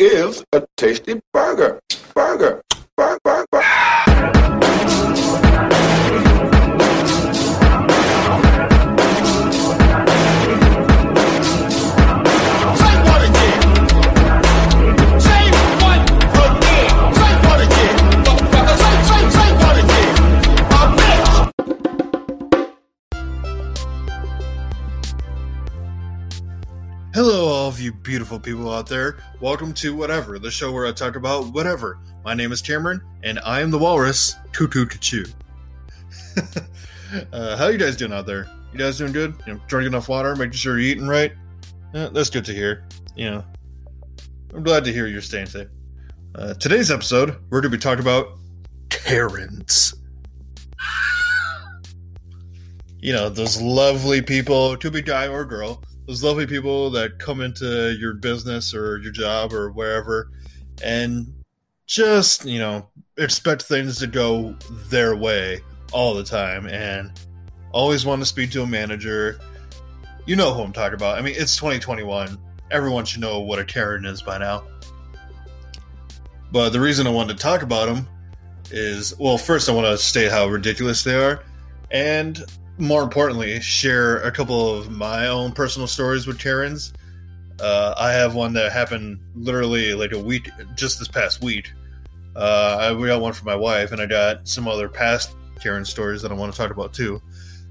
is a tasty burger. Burger. Burger. Beautiful people out there. Welcome to Whatever, the show where I talk about whatever. My name is Cameron, and I am the walrus. Toot toot uh, how you guys doing out there? You guys doing good? You know, drinking enough water, making sure you're eating right. That's good to hear. You know, I'm glad to hear you're staying safe. Uh, today's episode, we're going to be talking about Karens. You know, those lovely people, to be guy or girl, those lovely people that come into your business or your job or wherever and just, you know, expect things to go their way all the time and always want to speak to a manager. You know who I'm talking about. I mean, it's 2021. Everyone should know what a Karen is by now. But the reason I wanted to talk about them is well, first, I want to state how ridiculous they are. And more importantly, share a couple of my own personal stories with Karens. Uh, I have one that happened literally like a week, just this past week. Uh, I got one for my wife, and I got some other past Karen stories that I want to talk about too.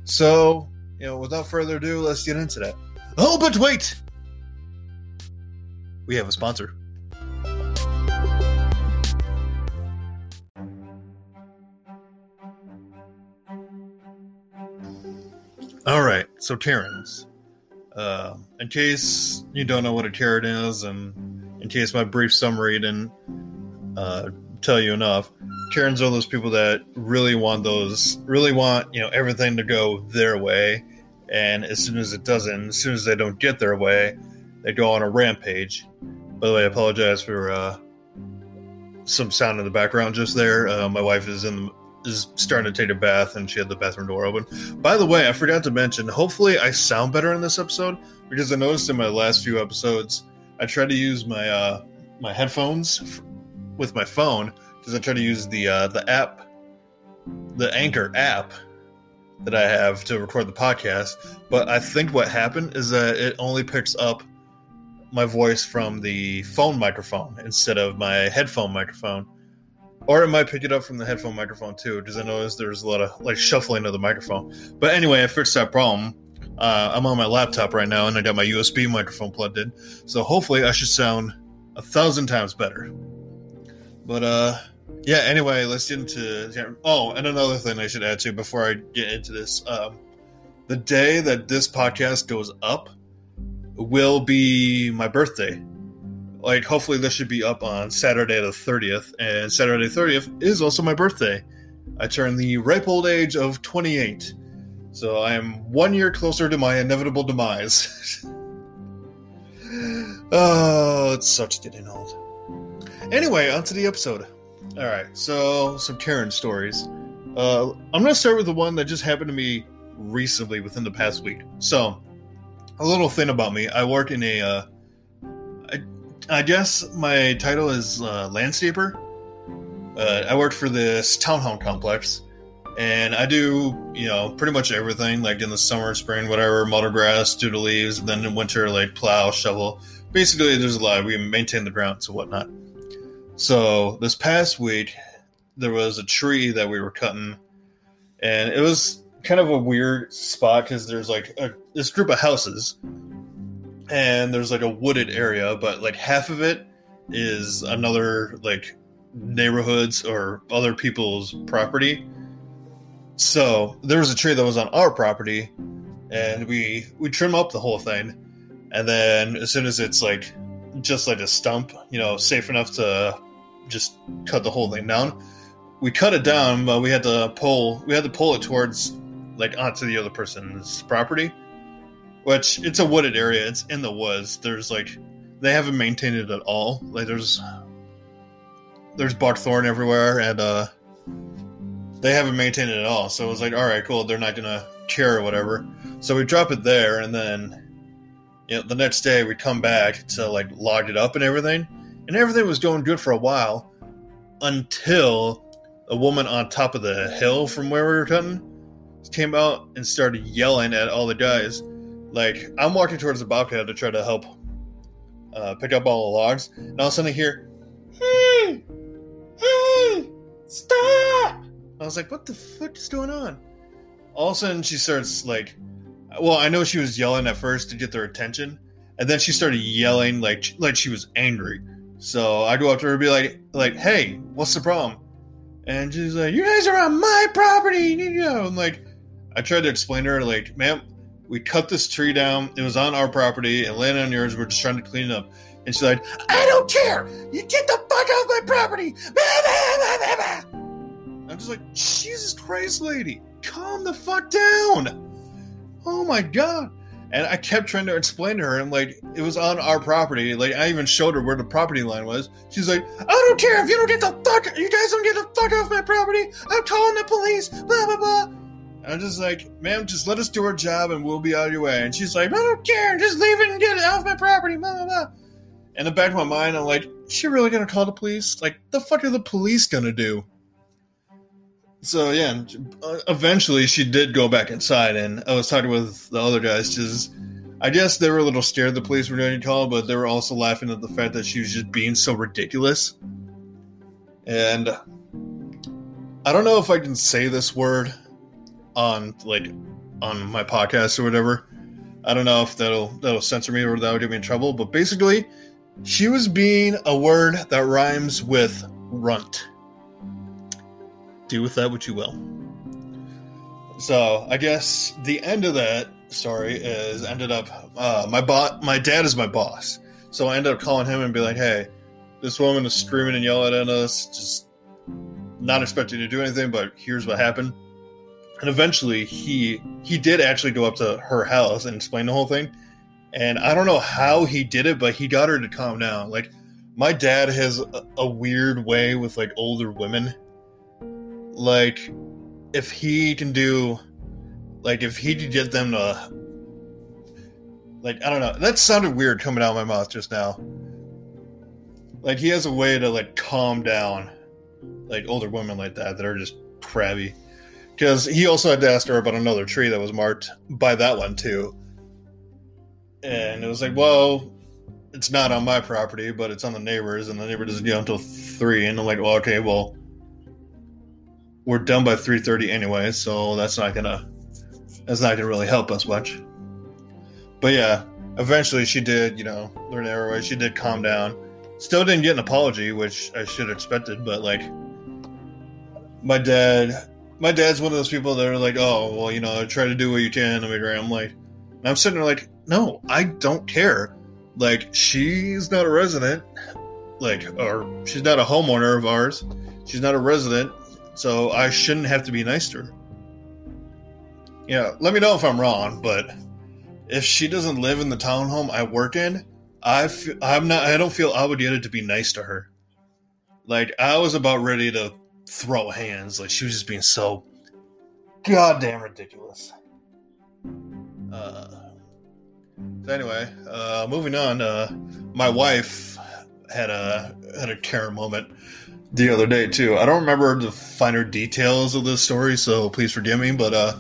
So, you know, without further ado, let's get into that. Oh, but wait! We have a sponsor. All right, so Karens. Uh, in case you don't know what a Karen is, and in case my brief summary didn't uh, tell you enough, Karens are those people that really want those, really want you know everything to go their way, and as soon as it doesn't, as soon as they don't get their way, they go on a rampage. By the way, I apologize for uh, some sound in the background just there. Uh, my wife is in the is starting to take a bath and she had the bathroom door open. By the way, I forgot to mention, hopefully I sound better in this episode because I noticed in my last few episodes I tried to use my uh my headphones f- with my phone because I tried to use the uh the app the Anchor app that I have to record the podcast, but I think what happened is that it only picks up my voice from the phone microphone instead of my headphone microphone or it might pick it up from the headphone microphone too, because I noticed there's a lot of like shuffling of the microphone. But anyway, I fixed that problem. Uh, I'm on my laptop right now, and I got my USB microphone plugged in, so hopefully I should sound a thousand times better. But uh, yeah. Anyway, let's get into. Oh, and another thing I should add to before I get into this: um, the day that this podcast goes up will be my birthday like hopefully this should be up on Saturday the 30th and Saturday 30th is also my birthday. I turn the ripe old age of 28. So I am 1 year closer to my inevitable demise. oh, it sucks getting old. Anyway, on to the episode. All right, so some Karen stories. Uh, I'm going to start with the one that just happened to me recently within the past week. So, a little thing about me I work in a uh, I guess my title is uh, landscaper. Uh, I work for this townhome complex, and I do you know pretty much everything. Like in the summer, spring, whatever, mow grass, do the leaves, then in winter, like plow, shovel. Basically, there's a lot. We maintain the grounds and whatnot. So this past week, there was a tree that we were cutting, and it was kind of a weird spot because there's like a, this group of houses and there's like a wooded area, but like half of it is another like neighborhoods or other people's property. So there was a tree that was on our property, and we we trim up the whole thing, and then as soon as it's like just like a stump, you know, safe enough to just cut the whole thing down, we cut it down, but we had to pull we had to pull it towards like onto the other person's property which it's a wooded area. It's in the woods. There's like they haven't maintained it at all. Like there's there's buckthorn everywhere, and uh, they haven't maintained it at all. So it was like, all right, cool. They're not gonna care or whatever. So we drop it there, and then you know the next day we come back to like log it up and everything, and everything was going good for a while until a woman on top of the hill from where we were cutting came out and started yelling at all the guys. Like I'm walking towards the bobcat to try to help uh, pick up all the logs, and all of a sudden I hear, "Hey, hey, stop!" I was like, "What the fuck is going on?" All of a sudden she starts like, well, I know she was yelling at first to get their attention, and then she started yelling like like she was angry. So I go up to her and be like, like, "Hey, what's the problem?" And she's like, "You guys are on my property." You know, I'm like, I tried to explain to her, like, "Ma'am, we cut this tree down. It was on our property and landed on yours. We're just trying to clean it up." And she's like, "I don't care. You get the fuck off my property." I'm just like, Jesus Christ, lady, calm the fuck down. Oh my god. And I kept trying to explain to her, and like, it was on our property. Like, I even showed her where the property line was. She's like, I don't care if you don't get the fuck, you guys don't get the fuck off my property. I'm calling the police, blah, blah, blah. And I'm just like, ma'am, just let us do our job and we'll be out of your way. And she's like, I don't care, just leave it and get it off my property, blah, blah, blah. In the back of my mind, I'm like, is she really gonna call the police? Like, the fuck are the police gonna do? So yeah, uh, eventually she did go back inside, and I was talking with the other guys. Just, I guess they were a little scared the police were going to call, but they were also laughing at the fact that she was just being so ridiculous. And I don't know if I can say this word on like on my podcast or whatever. I don't know if that'll that'll censor me or that'll get me in trouble. But basically, she was being a word that rhymes with runt do with that what you will. So I guess the end of that story is ended up uh, my bot my dad is my boss, so I ended up calling him and be like, hey, this woman is screaming and yelling at us, just not expecting to do anything, but here's what happened. And eventually he he did actually go up to her house and explain the whole thing. And I don't know how he did it, but he got her to calm down. Like my dad has a, weird way with like older women like if he can do like if he could get them to like I don't know. That sounded weird coming out of my mouth just now. Like he has a way to like calm down like older women like that that are just crabby. Because he also had to ask her about another tree that was marked by that one too. And it was like, well, it's not on my property, but it's on the neighbors, and the neighbor doesn't get until three. And I'm like, well, okay, well, we're done by 3:30 anyway, so that's not gonna that's not gonna really help us much. But yeah, eventually she did, you know, learn her way. She did calm down. Still didn't get an apology, which I should have expected, but like my dad my dad's one of those people that are like, oh, well, you know, try to do what you can. I mean, I'm like, I'm sitting there like, no, I don't care. Like, she's not a resident, like, or she's not a homeowner of ours. She's not a resident, so I shouldn't have to be nice to her. Yeah, let me know if I'm wrong, but if she doesn't live in the townhome I work in, I I'm not. I don't feel obligated to be nice to her. Like I was about ready to throw hands. Like she was just being so goddamn ridiculous. Uh, anyway, uh, moving on. Uh, my wife had a had a Karen moment the other day too. I don't remember the finer details of this story, so please forgive me. But uh,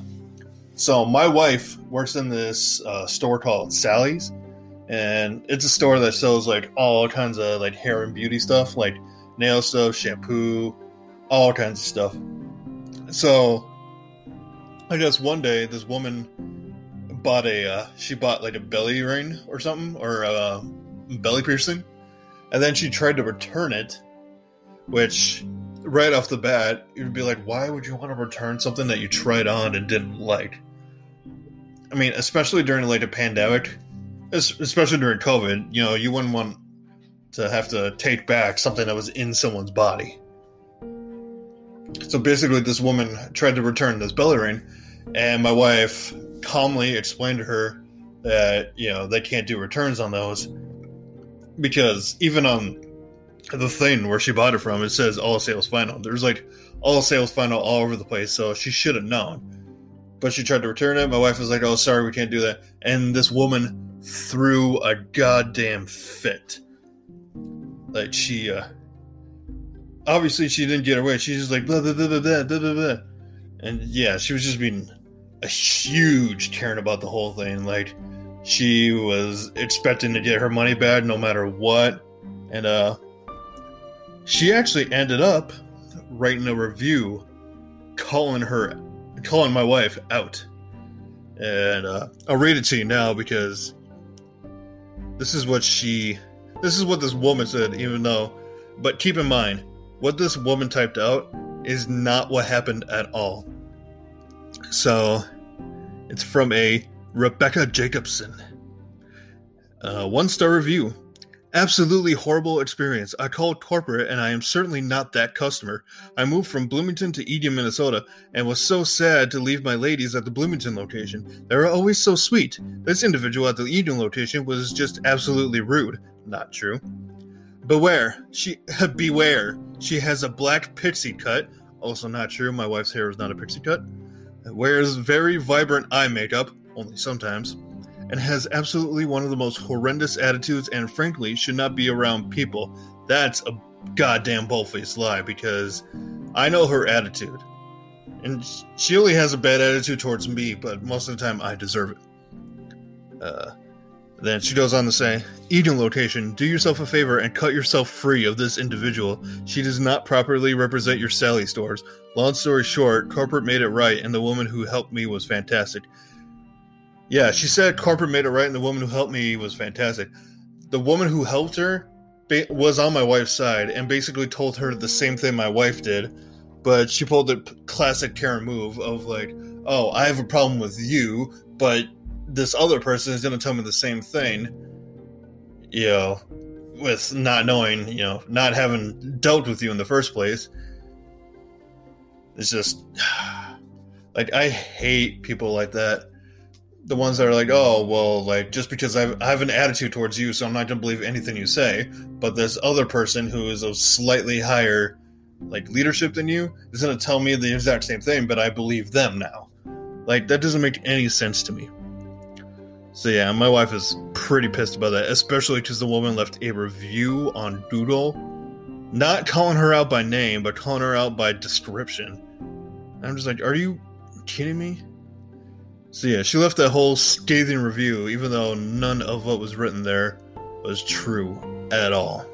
so my wife works in this uh, store called Sally's, and it's a store that sells like all kinds of like hair and beauty stuff, like nail stuff, shampoo, all kinds of stuff. So I guess one day this woman bought a uh, she bought like a belly ring or something or a belly piercing, and then she tried to return it which right off the bat you'd be like why would you want to return something that you tried on and didn't like i mean especially during like a pandemic especially during covid you know you wouldn't want to have to take back something that was in someone's body so basically this woman tried to return this belly ring and my wife calmly explained to her that you know they can't do returns on those because even on the thing where she bought it from, it says all sales final. There's like all sales final all over the place, so she should have known. But she tried to return it. My wife was like, "Oh, sorry, we can't do that." And this woman threw a goddamn fit. like she uh obviously she didn't get away. She's just like blah, blah, blah, blah, blah, blah, blah. and yeah, she was just being a huge Karen about the whole thing. Like she was expecting to get her money back no matter what, and uh, she actually ended up writing a review calling her, calling my wife out, and uh, I'll read it to you now because this is what she, this is what this woman said. Even though, but keep in mind what this woman typed out is not what happened at all. So it's from a Rebecca Jacobson. Uh, one star review. Absolutely horrible experience. I called corporate and I am certainly not that customer. I moved from Bloomington to Eden, Minnesota and was so sad to leave my ladies at the Bloomington location. They were always so sweet. This individual at the Eden location was just absolutely rude. Not true. Beware. She beware. She has a black pixie cut. Also not true. My wife's hair is not a pixie cut. Wears very vibrant eye makeup, only sometimes, and has absolutely one of the most horrendous attitudes and frankly should not be around people. That's a goddamn bullface lie because I know her attitude. And she only has a bad attitude towards me, but most of the time I deserve it. Uh, then she goes on to say, Eden location, do yourself a favor and cut yourself free of this individual. She does not properly represent your Sally stores. Long story short, corporate made it right, and the woman who helped me was fantastic. Yeah, she said corporate made it right, and the woman who helped me was fantastic. The woman who helped her ba- was on my wife's side and basically told her the same thing my wife did, but she pulled the classic Karen move of like, oh, I have a problem with you, but this other person is going to tell me the same thing, you know, with not knowing, you know, not having dealt with you in the first place. It's just like I hate people like that. The ones that are like, oh, well, like just because I've, I have an attitude towards you, so I'm not going to believe anything you say. But this other person who is of slightly higher like leadership than you is going to tell me the exact same thing, but I believe them now. Like that doesn't make any sense to me. So yeah, my wife is pretty pissed about that, especially because the woman left a review on Google, not calling her out by name, but calling her out by description. I'm just like, are you kidding me? So yeah, she left that whole scathing review, even though none of what was written there was true at all.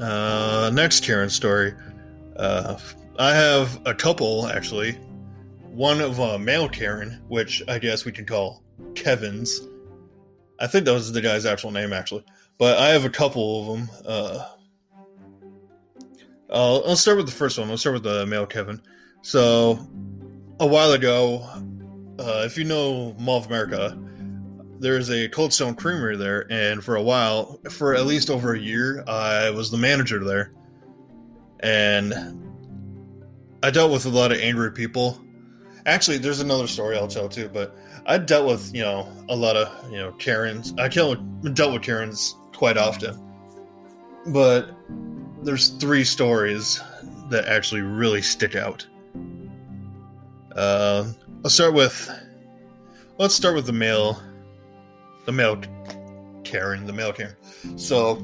Uh, next Karen story. Uh, I have a couple actually one of uh, male Karen, which I guess we can call Kevin's. I think that was the guy's actual name, actually. But I have a couple of them. Uh, I'll, I'll start with the first one. I'll start with the male Kevin. So, a while ago, uh, if you know Mall of America, there's a Cold Stone Creamery there, and for a while, for at least over a year, I was the manager there. And I dealt with a lot of angry people Actually, there's another story I'll tell too, but I dealt with you know a lot of you know Karens. I dealt with Karens quite often, but there's three stories that actually really stick out. Uh, I'll start with let's start with the male, the male Karen, the male Karen. So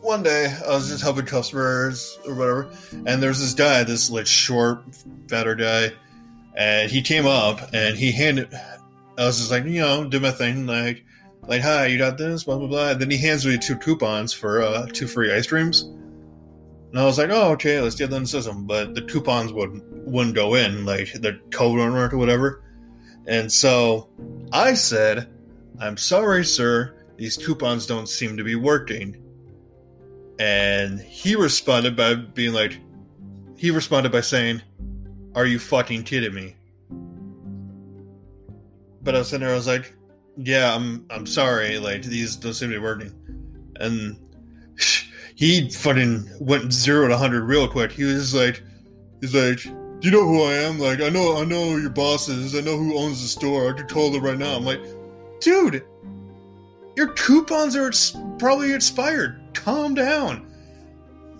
one day I was just helping customers or whatever, and there's this guy, this like short, fatter guy and he came up and he handed. I was just like, you know, did my thing, like, like, hi, you got this, blah blah blah. And then he hands me two coupons for uh, two free ice creams, and I was like, oh, okay, let's get that in the system. But the coupons would wouldn't go in, like the code wouldn't work or whatever. And so I said, I'm sorry, sir, these coupons don't seem to be working. And he responded by being like, he responded by saying, are you fucking kidding me? But I was sitting there, I was like, yeah, I'm I'm sorry, like these don't seem to be working. And he fucking went zero to hundred real quick. He was like he's like, Do you know who I am? Like, I know I know your bosses, I know who owns the store, I could call them right now. I'm like, dude, your coupons are probably expired. Calm down.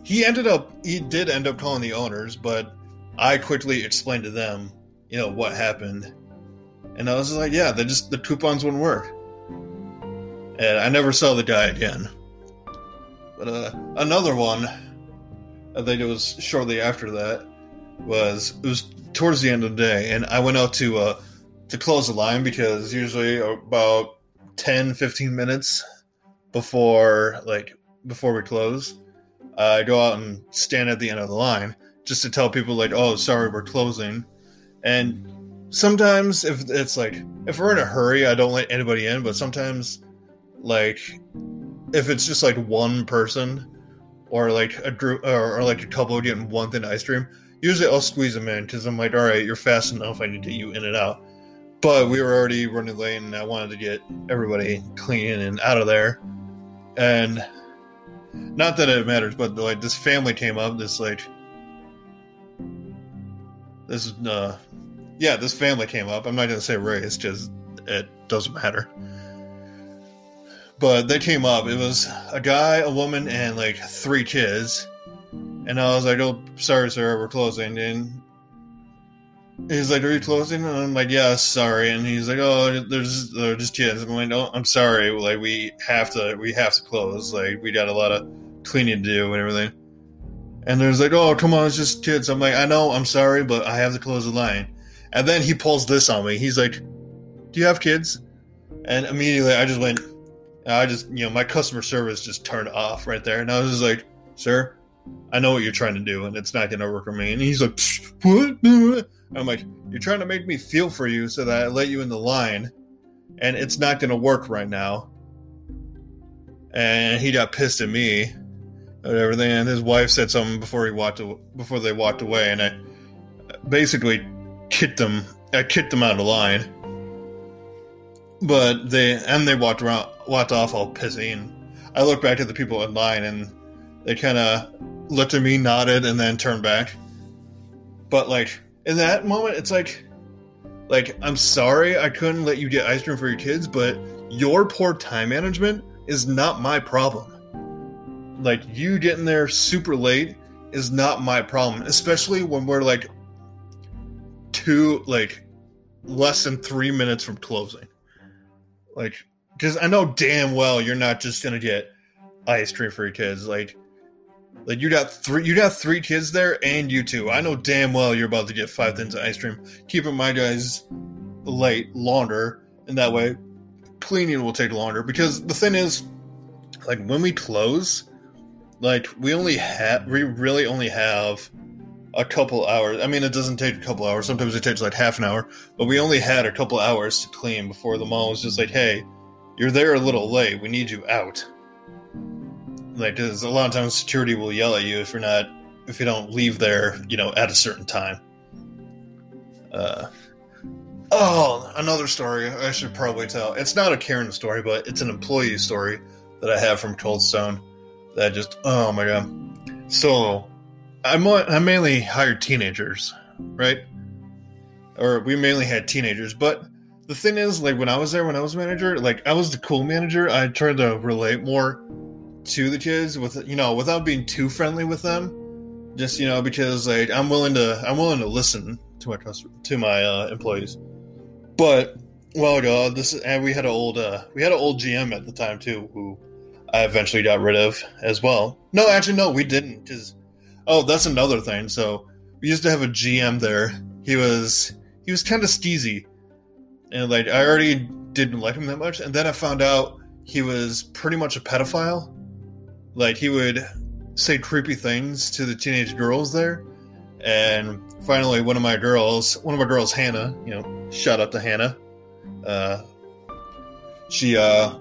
He ended up he did end up calling the owners, but I quickly explained to them, you know, what happened. And I was like, yeah, they just the coupons wouldn't work. And I never saw the guy again. But uh, another one, I think it was shortly after that, was it was towards the end of the day, and I went out to uh, to close the line because usually about 10, 15 minutes before like before we close, I go out and stand at the end of the line just to tell people like, oh, sorry, we're closing, and sometimes if it's like if we're in a hurry, I don't let anybody in, but sometimes like if it's just like one person or like a group or, or like a couple getting one thin ice cream, usually I'll squeeze them in because I'm like, all right, you're fast enough. I need to get you in and out. But we were already running late, and I wanted to get everybody clean and out of there. And not that it matters, but like this family came up. This like this is uh yeah, this family came up. I'm not gonna say race just it doesn't matter. But they came up. It was a guy, a woman, and like three kids. And I was like, "Oh, sorry, sir, we're closing." And he's like, "Are you closing?" And I'm like, "Yeah, sorry." And he's like, "Oh, there's they're just kids." I'm like, "No, I'm sorry. Like, we have to, we have to close. Like, we got a lot of cleaning to do and everything." And there's like, "Oh, come on, it's just kids." I'm like, "I know, I'm sorry, but I have to close the line." And then he pulls this on me. He's like, "Do you have kids?" And immediately, I just went. I just, you know, my customer service just turned off right there, and I was just like, "Sir, I know what you're trying to do, and it's not going to work for me." And he's like, "What?" I'm like, "You're trying to make me feel for you so that I let you in the line, and it's not going to work right now." And he got pissed at me and everything, and his wife said something before he walked before they walked away, and I basically kicked them. I kicked them out of line. But they and they walked around, walked off all pissy, and I looked back at the people in line, and they kind of looked at me, nodded, and then turned back. But like in that moment, it's like, like I'm sorry I couldn't let you get ice cream for your kids, but your poor time management is not my problem. Like you getting there super late is not my problem, especially when we're like two, like less than three minutes from closing. Like, because I know damn well you're not just gonna get ice cream for your kids. Like, like you got three, you got three kids there, and you two. I know damn well you're about to get five things of ice cream. Keeping my guys late longer, and that way cleaning will take longer. Because the thing is, like when we close, like we only have, we really only have a couple hours. I mean, it doesn't take a couple hours. Sometimes it takes like half an hour, but we only had a couple hours to clean before the mall was just like, "Hey, you're there a little late. We need you out." Like, because a lot of times security will yell at you if you're not if you don't leave there, you know, at a certain time. Uh, oh, another story I should probably tell. It's not a Karen story, but it's an employee story that I have from Cold Stone. That just, oh my god. So, I'm I mainly hired teenagers, right? Or we mainly had teenagers, but the thing is, like when I was there, when I was manager, like I was the cool manager. I tried to relate more to the kids with you know without being too friendly with them, just you know because like I'm willing to I'm willing to listen to my to my uh, employees. But well ago, this is, and we had an old uh, we had an old GM at the time too who I eventually got rid of as well. No, actually no, we didn't because oh that's another thing. So we used to have a GM there. He was he was kind of steezy, and like I already didn't like him that much. And then I found out he was pretty much a pedophile. Like he would say creepy things to the teenage girls there. And finally, one of my girls, one of my girls, Hannah, you know, shout out to Hannah. Uh, she uh,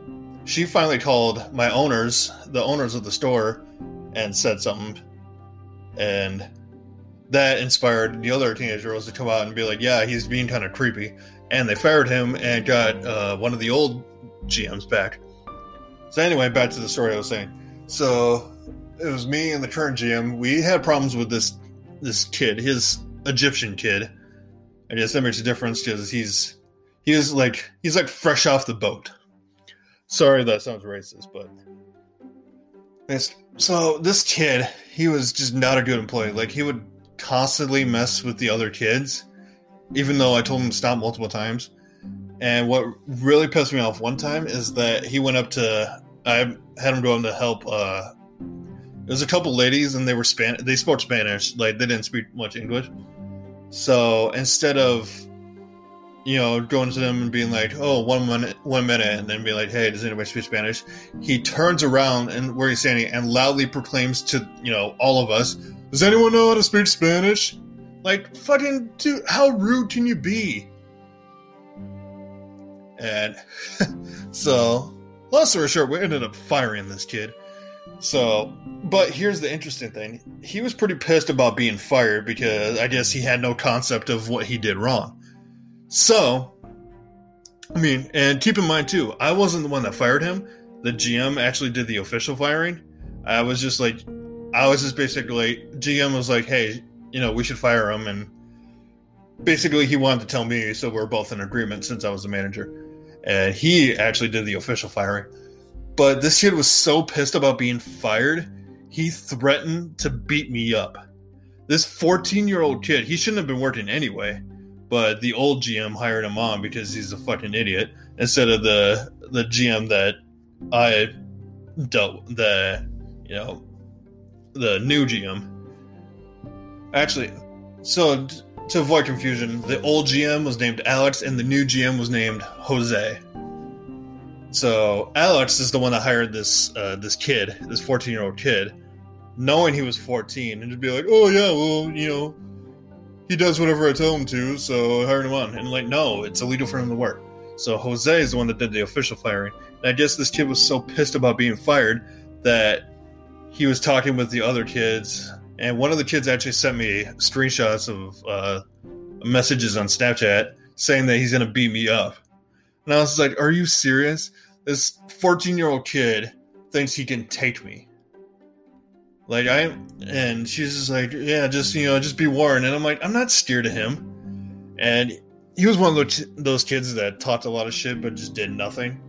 she finally called my owners, the owners of the store, and said something, and that inspired the other teenage girls to come out and be like, "Yeah, he's being kind of creepy," and they fired him and got uh, one of the old GMs back. So anyway, back to the story I was saying. So it was me and the current GM. We had problems with this this kid, his Egyptian kid. I guess that makes a difference because he's he's like he's like fresh off the boat. Sorry, that sounds racist, but so this kid, he was just not a good employee. Like he would constantly mess with the other kids, even though I told him to stop multiple times. And what really pissed me off one time is that he went up to I had him go in to help uh, There was a couple ladies, and they were Span. They spoke Spanish. Like they didn't speak much English. So instead of, you know, going to them and being like, "Oh, one minute, one minute," and then be like, "Hey, does anybody speak Spanish?" He turns around and where he's standing and loudly proclaims to you know all of us, "Does anyone know how to speak Spanish?" Like, fucking, dude, how rude can you be? And so, long story short, we ended up firing this kid. So, but here's the interesting thing. He was pretty pissed about being fired because I guess he had no concept of what he did wrong. So, I mean, and keep in mind too, I wasn't the one that fired him. The GM actually did the official firing. I was just like, I was just basically, GM was like, hey, you know, we should fire him. And basically, he wanted to tell me, so we're both in agreement since I was the manager. And he actually did the official firing. But this kid was so pissed about being fired, he threatened to beat me up. This 14 year old kid, he shouldn't have been working anyway, but the old GM hired him on because he's a fucking idiot instead of the the GM that I dealt the you know the new GM. Actually, so to avoid confusion, the old GM was named Alex and the new GM was named Jose. So Alex is the one that hired this uh, this kid, this 14 year old kid, knowing he was 14, and to be like, oh yeah, well you know, he does whatever I tell him to, so I hired him on. And like, no, it's illegal for him to work. So Jose is the one that did the official firing. And I guess this kid was so pissed about being fired that he was talking with the other kids, and one of the kids actually sent me screenshots of uh, messages on Snapchat saying that he's gonna beat me up. And I was like, "Are you serious? This 14 year old kid thinks he can take me." Like I, and she's just like, "Yeah, just you know, just be warned." And I'm like, "I'm not scared of him." And he was one of those kids that talked a lot of shit but just did nothing.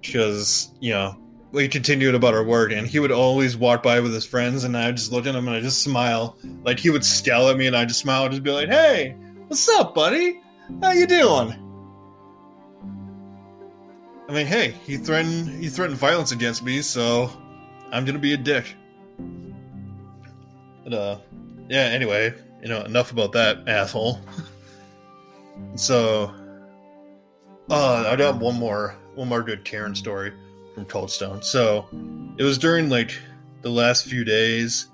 Because you know, we continued about our work, and he would always walk by with his friends, and I just look at him and I just smile. Like he would scowl at me, and I just smile, and just be like, "Hey, what's up, buddy? How you doing?" I mean, hey, he threatened he threatened violence against me, so I'm gonna be a dick. But uh, yeah. Anyway, you know, enough about that asshole. so, uh, I got one more one more good Karen story from Cold Stone. So, it was during like the last few days.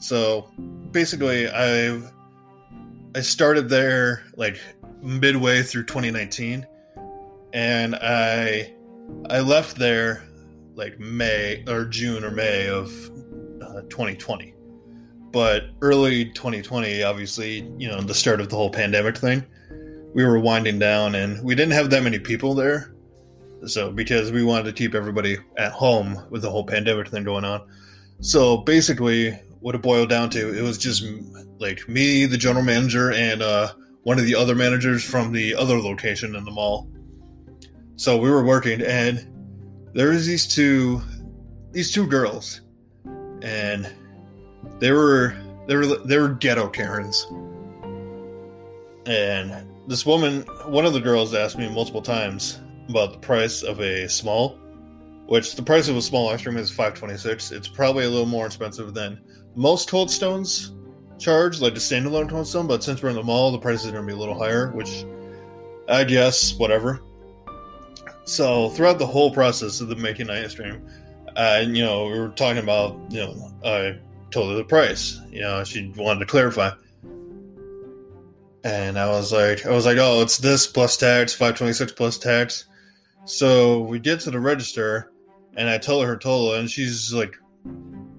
So, basically, I I started there like midway through 2019 and I I left there like May or June or May of uh, 2020. But early 2020, obviously, you know, the start of the whole pandemic thing, we were winding down and we didn't have that many people there. So, because we wanted to keep everybody at home with the whole pandemic thing going on. So, basically, what it boiled down to, it was just like me, the general manager, and uh, one of the other managers from the other location in the mall. So we were working, and there was these two, these two girls, and they were they were they were ghetto Karens. And this woman, one of the girls, asked me multiple times about the price of a small, which the price of a small ice cream is five twenty six. It's probably a little more expensive than most Cold Stones charge, like the standalone Cold Stone. But since we're in the mall, the price is going to be a little higher, which I guess whatever. So throughout the whole process of the making ice cream, uh, you know, we were talking about, you know, I told her the price. You know, she wanted to clarify, and I was like, I was like, oh, it's this plus tax, five twenty six plus tax. So we get to the register, and I tell her her total, and she's like,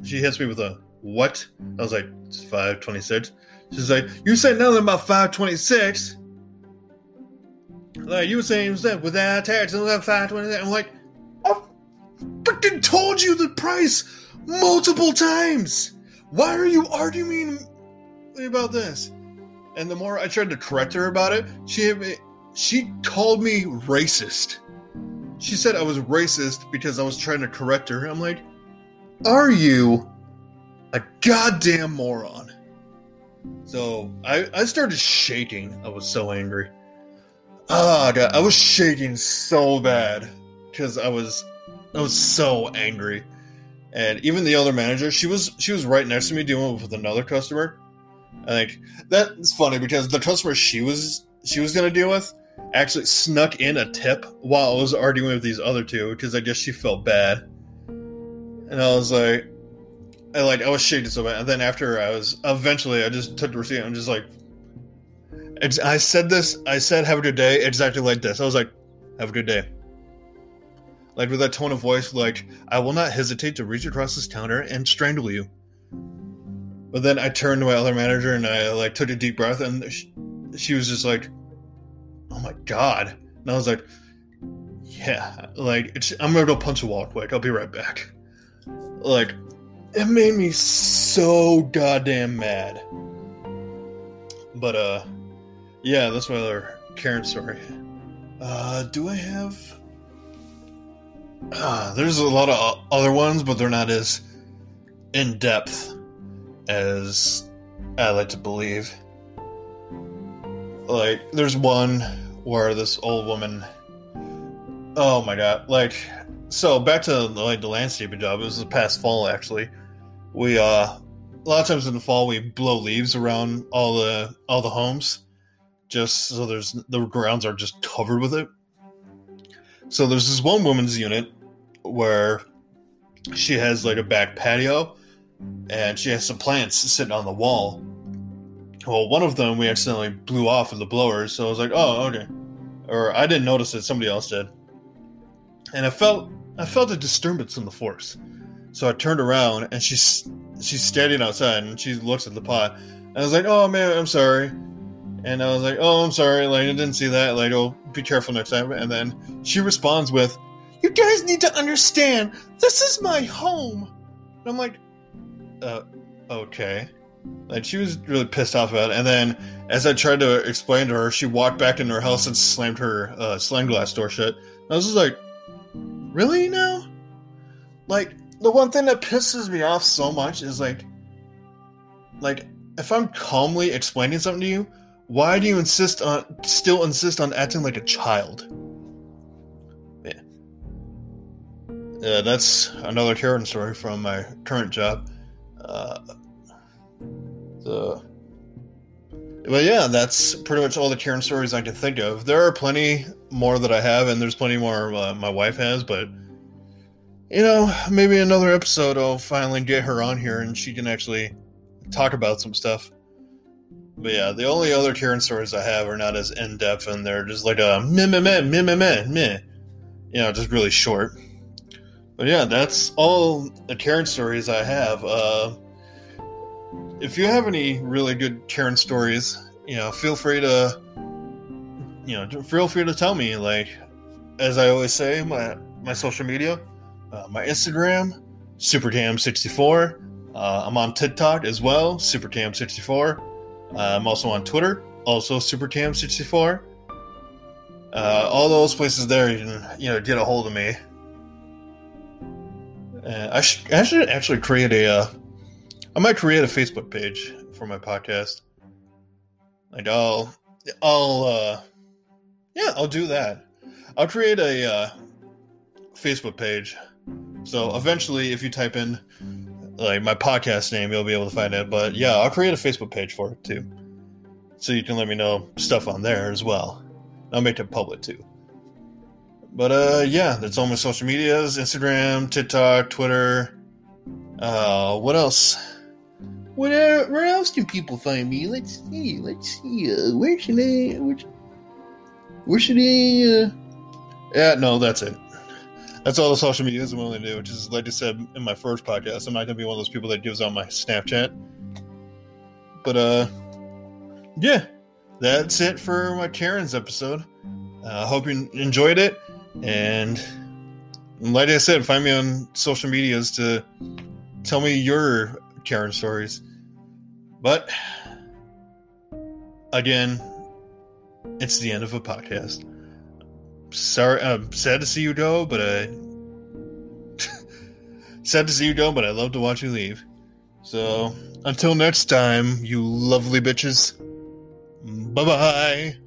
she hits me with a what? I was like, it's five twenty six. She's like, you said nothing about five twenty six. Like you were saying, that without tax, and without five twenty. I'm like, I freaking told you the price multiple times. Why are you arguing about this? And the more I tried to correct her about it, she she called me racist. She said I was racist because I was trying to correct her. I'm like, are you a goddamn moron? So I, I started shaking. I was so angry. Oh god, I was shaking so bad because I was I was so angry. And even the other manager, she was she was right next to me dealing with another customer. I think that's funny because the customer she was she was gonna deal with actually snuck in a tip while I was arguing with these other two because I guess she felt bad, and I was like, I like I was shaking so bad. And then after I was eventually I just took the receipt. and I'm just like, I said this. I said have a good day exactly like this. I was like, have a good day. Like with that tone of voice, like I will not hesitate to reach across this counter and strangle you. But then I turned to my other manager and I like took a deep breath, and she, she was just like, "Oh my god!" And I was like, "Yeah, like I'm gonna go punch a wall quick. I'll be right back." Like it made me so goddamn mad. But uh, yeah, that's my other Karen story. Uh, do I have? Uh, there's a lot of other ones, but they're not as in depth as I like to believe. Like, there's one where this old woman. Oh my god! Like, so back to like the landscaping job. It was the past fall actually. We uh, a lot of times in the fall we blow leaves around all the all the homes, just so there's the grounds are just covered with it. So there's this one woman's unit where she has like a back patio and she has some plants sitting on the wall. Well, one of them we accidentally blew off with the blower, so I was like, "Oh, okay." Or I didn't notice it; somebody else did. And I felt I felt a disturbance in the force, so I turned around and she's she's standing outside and she looks at the pot. And I was like, "Oh man, I'm sorry." And I was like, "Oh, I'm sorry. Like I didn't see that. Like, oh, be careful next time." And then she responds with, "You guys need to understand. This is my home." And I'm like, "Uh, okay." Like she was really pissed off about it. And then, as I tried to explain to her, she walked back into her house and slammed her uh, sliding glass door shut. I was just like, "Really now?" Like the one thing that pisses me off so much is like, like if I'm calmly explaining something to you, why do you insist on still insist on acting like a child? Yeah. Yeah, that's another Karen story from my current job. Uh, so, but yeah, that's pretty much all the Karen stories I can think of. There are plenty more that I have, and there's plenty more uh, my wife has, but you know, maybe another episode I'll finally get her on here and she can actually talk about some stuff. But yeah, the only other Karen stories I have are not as in depth, and they're just like a meh meh meh meh meh meh meh. You know, just really short. But yeah, that's all the Karen stories I have. Uh, if you have any really good Karen stories, you know, feel free to, you know, feel free to tell me. Like, as I always say, my my social media, uh, my Instagram, SuperTam64. Uh, I'm on TikTok as well, SuperTam64. Uh, I'm also on Twitter, also SuperTam64. Uh, all those places there, you can you know get a hold of me. Uh, I, sh- I should actually create a. Uh, I might create a Facebook page for my podcast. Like I'll, I'll, uh, yeah, I'll do that. I'll create a uh, Facebook page. So eventually, if you type in like my podcast name, you'll be able to find it. But yeah, I'll create a Facebook page for it too, so you can let me know stuff on there as well. I'll make it public too. But uh, yeah, that's all my social medias: Instagram, TikTok, Twitter. Uh, what else? Where where else can people find me? Let's see. Let's see. Uh, where should I? Where, where should I? Uh... Yeah, no, that's it. That's all the social medias I'm willing to do. Which is, like I said in my first podcast, I'm not gonna be one of those people that gives out my Snapchat. But uh, yeah, that's it for my Karen's episode. I uh, hope you enjoyed it, and like I said, find me on social medias to tell me your Karen stories. But again, it's the end of a podcast. Sorry, I'm sad to see you go, but I sad to see you go, but I love to watch you leave. So until next time, you lovely bitches. Bye bye.